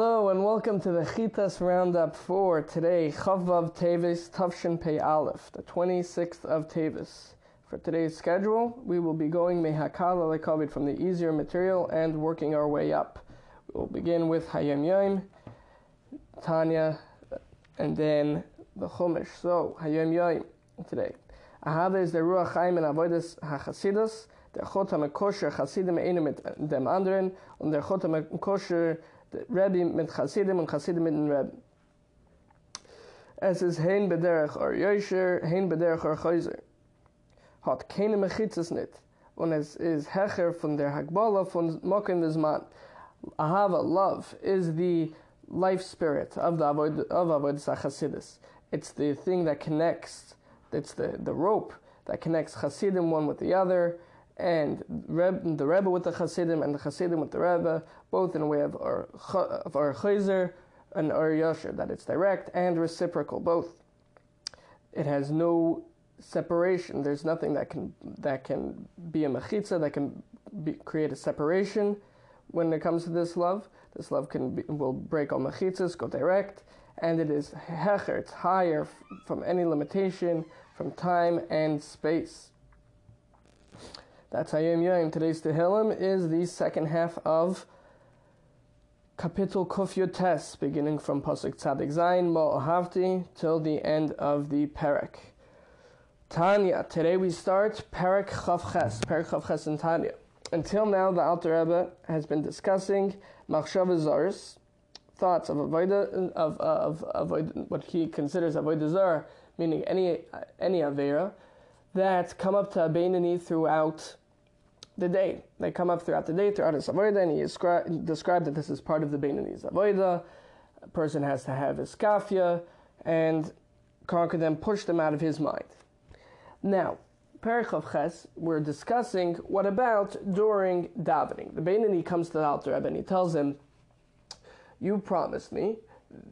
Hello and welcome to the Chitas Roundup for today, Chavav Tevis Tavshin Pei Aleph, the 26th of Tevis. For today's schedule, we will be going Mehakala Lekavit from the easier material and working our way up. We will begin with Hayom Yom, Tanya, and then the Chumash. So, Hayom Yom today. Ahava is the Ruach Chaim and Avodas HaChasidus, der Chot HaMekosher Chasidim einem mit dem anderen und der Chot HaMekosher Rebbe mit Chasidim und Chasidim mit Rebbe. Es ist hein bederech or Yosher, hein bederech or Chayzer. Hat keine Mechitzes nicht. Und es ist Hecher von der Hagbala von Mokim des Man. Ahava, love, is the life spirit of the Avodah of Avodah Chasidus. It's the thing that connects, it's the, the rope that connects Chasidim one with the other, and the Rebbe with the Hasidim and the Hasidim with the Rebbe, both in a way of our, of our Chayzer and our Yosher, that it's direct and reciprocal, both. It has no separation. There's nothing that can that can be a mechitza that can be, create a separation when it comes to this love. This love can be, will break all mechitzas, go direct, and it is hecher. It's higher from any limitation, from time and space. That's Hayom Yom. Today's Tehillim is the second half of Kapitel Kuf Yotes, beginning from Pasuk Tzadik Zayin Mo'ahavti till the end of the Perek. Tanya. Today we start Perek Chavches, Perek Chavches in Tanya. Until now, the Alter Rebbe has been discussing Machshav Zars, thoughts of avoida of of, of what he considers avodah zar, meaning any any avera that come up to a Beinani throughout the day. They come up throughout the day, throughout his Avodah, and he descri- described that this is part of the Beinani's Avodah. A person has to have his kafia and conquer them, push them out of his mind. Now, Perich of Ches, we're discussing what about during davening. The Beinani comes to the Alter Rebbe and he tells him, You promised me,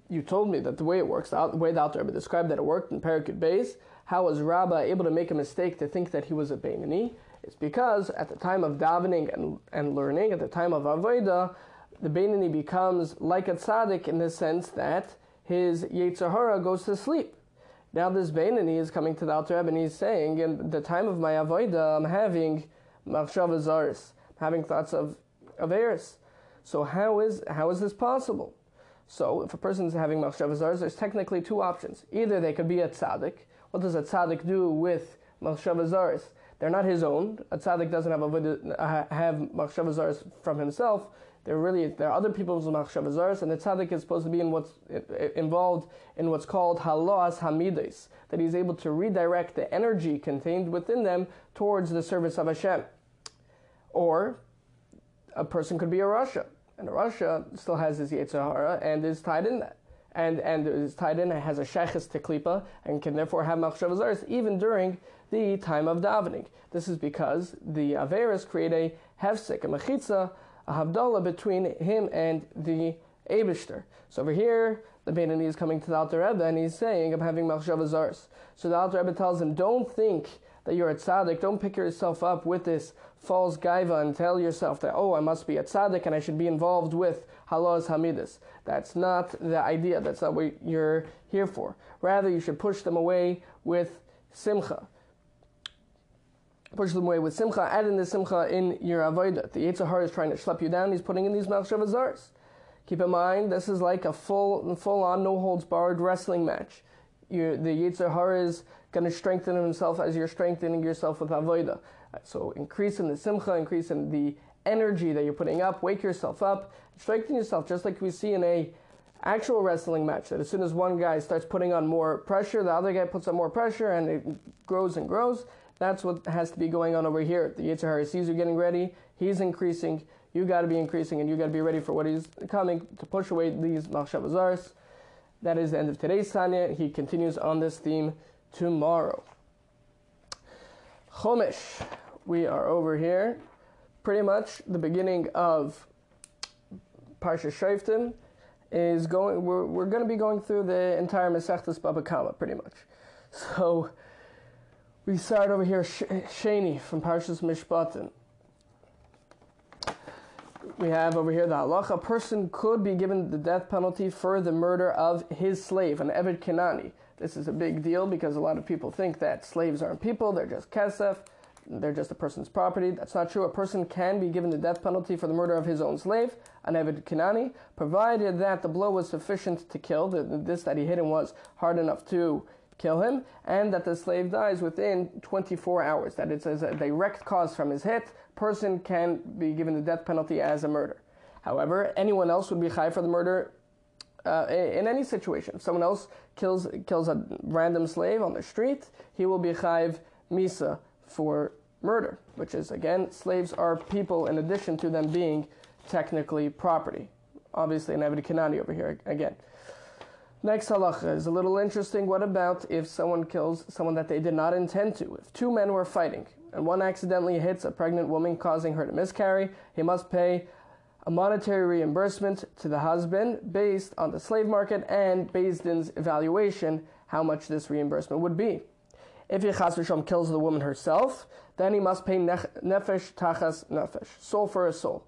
you told me that the way it works, the way the Alter Rebbe described that it worked in Perikut Beis, how was Rabbah able to make a mistake to think that he was a Beinani? It's because at the time of davening and, and learning, at the time of Avodah, the Beinani becomes like a tzaddik in the sense that his Yetzer Hara goes to sleep. Now this Beinani is coming to the Alter Rebbe and he's saying, in the time of my Avodah, I'm having Machshav Zaris, having thoughts of, of Eris. So how is, how is this possible? So if a person is having Machshav Zaris, there's technically two options. Either they could be a tzaddik. What does a tzaddik do with Machshav Zaris? They're not his own. A tzaddik doesn't have a have machshav zaros from himself. They're really there are other people's machshav zaros, and the tzaddik is supposed to be in what's involved in what's called halas hamides, that he's able to redirect the energy contained within them towards the service of Hashem. Or a person could be a rasha, and a rasha still has his yetzer hara and is tied in that and and is tied in and has a sheches to klipa and can therefore have machshav zaros even during the time of davening. This is because the averis create a hefsek, a mechitza, a havdalah between him and the Abishter. So over here, the Beinani is coming to the Alter Rebbe and he's saying, I'm having machshav zaros. So the Alter Rebbe tells him, don't think that you're a tzaddik. Don't pick yourself up with this false gaiva and tell yourself that, oh, I must be a tzaddik and I should be involved with halas hamidus. That's not the idea. That's not what you're here for. Rather, you should push them away with simcha. Push them away with simcha. Add in the simcha in your avodah. The Yetzer Hara is trying to schlep you down. He's putting in these machshav zars. Keep in mind, this is like a full, full on, no holds barred wrestling match. You're, the Yetzer Hara is going to strengthen himself as you're strengthening yourself with avodah. So increase in the simcha, increase in the energy that you're putting up. Wake yourself up, strengthen yourself, just like we see in a actual wrestling match. That as soon as one guy starts putting on more pressure, the other guy puts on more pressure, and it grows and grows. That's what has to be going on over here. The Yetzer Hara sees you getting ready. He's increasing. You got to be increasing, and you got to be ready for what he's coming to push away these machshav zars. That is the end of today's Tanya. He continues on this theme tomorrow. Chumash. We are over here. Pretty much the beginning of Parsha Shoftim is going. We're, we're going to be going through the entire Masechtas Baba Kama, pretty much. So we start over here, Shani from Parshas Mishpatim. we have over here the halacha. A person could be given the death penalty for the murder of his slave, an Eved Kenani. This is a big deal because a lot of people think that slaves aren't people, they're just kesef, they're just a person's property. That's not true. A person can be given the death penalty for the murder of his own slave, an Eved Kenani, provided that the blow was sufficient to kill, the, this that he hit him was hard enough to kill him, and that the slave dies within 24 hours. That it's as a direct cause from his hit, person can be given the death penalty as a murder. However, anyone else would be high for the murder uh, in any situation. If someone else kills kills a random slave on the street, he will be chayv misa for murder, which is again, slaves are people in addition to them being technically property. Obviously, an Eved Kanani over here again. Next halacha is a little interesting. What about if someone kills someone that they did not intend to? If two men were fighting and one accidentally hits a pregnant woman, causing her to miscarry, he must pay a monetary reimbursement to the husband based on the slave market and Beis Din's evaluation how much this reimbursement would be. If he chas kills the woman herself, then he must pay nefesh tachas nefesh, soul for a soul.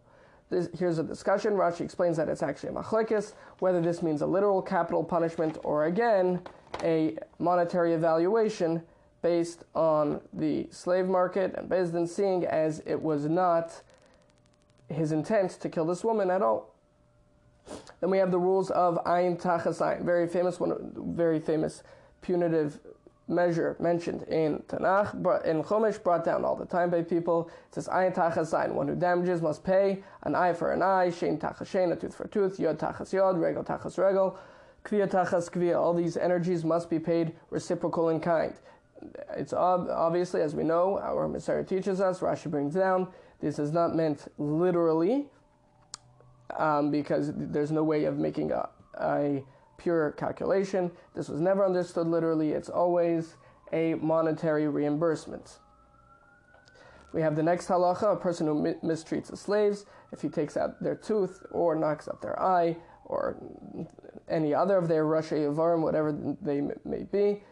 This, here's a discussion. Rashi explains that it's actually a machlekes, whether this means a literal capital punishment or again a monetary evaluation based on the slave market and Beis Din seeing as it was not his intent to kill this woman at all. Then we have the rules of ayin tachas very famous one, very famous punitive measure mentioned in Tanakh, in Chumash, brought down all the time by people. It says ayin tachas one who damages must pay an eye for an eye, shein tachas a tooth for a tooth, yod tachas yod, regel tachas regel, kviya tachas kviya. All these energies must be paid reciprocal in kind. It's ob- obviously, as we know, our Messiah teaches us. Rashi brings down this is not meant literally, um, because there's no way of making a, a pure calculation. This was never understood literally. It's always a monetary reimbursement. We have the next halacha: a person who mi- mistreats the slaves, if he takes out their tooth or knocks out their eye or any other of their rashi avarim, whatever they may be,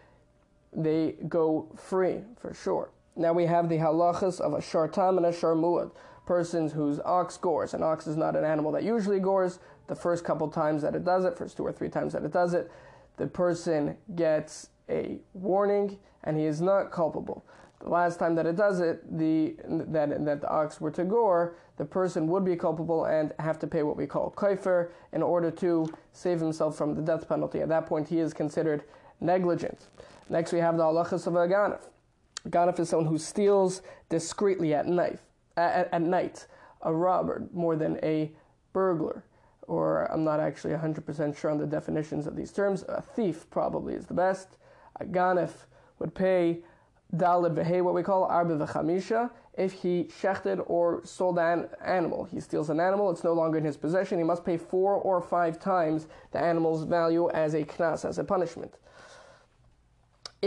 they go free for sure. Now we have the halachas of a shor tam and a shor mu'ad, persons whose ox gores. An ox is not an animal that usually gores. The first couple times that it does it, first two or three times that it does it, the person gets a warning and he is not culpable. The last time that it does it, the that that the ox were to gore, the person would be culpable and have to pay what we call kofer in order to save himself from the death penalty. At that point, he is considered negligent. Next, we have the halachas of a ganif. Ganif is someone who steals discreetly at night. At, at night, a robber more than a burglar. Or I'm not actually 100% sure on the definitions of these terms. A thief probably is the best. A ganif would pay dalid v'hei, what we call arba v'chamisha, if he shechted or sold an animal. He steals an animal, it's no longer in his possession. He must pay four or five times the animal's value as a knas, as a punishment.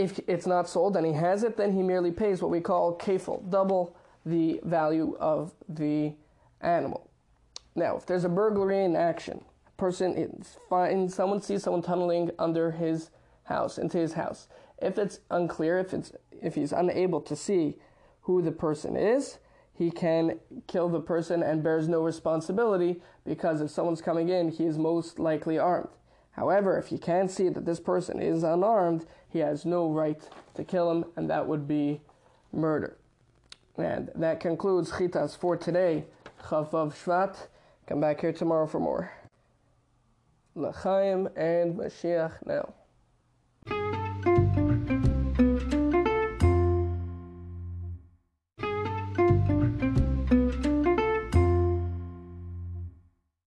If it's not sold and he has it, then he merely pays what we call kafel, double the value of the animal. Now, if there's a burglary in action, a person is finds someone sees someone tunneling under his house into his house. If it's unclear, if it's if he's unable to see who the person is, he can kill the person and bears no responsibility because if someone's coming in, he is most likely armed. However, if you can see that this person is unarmed, he has no right to kill him, and that would be murder. And that concludes Chitas for today. Chavav Shvat. Come back here tomorrow for more. L'chaim and Mashiach now.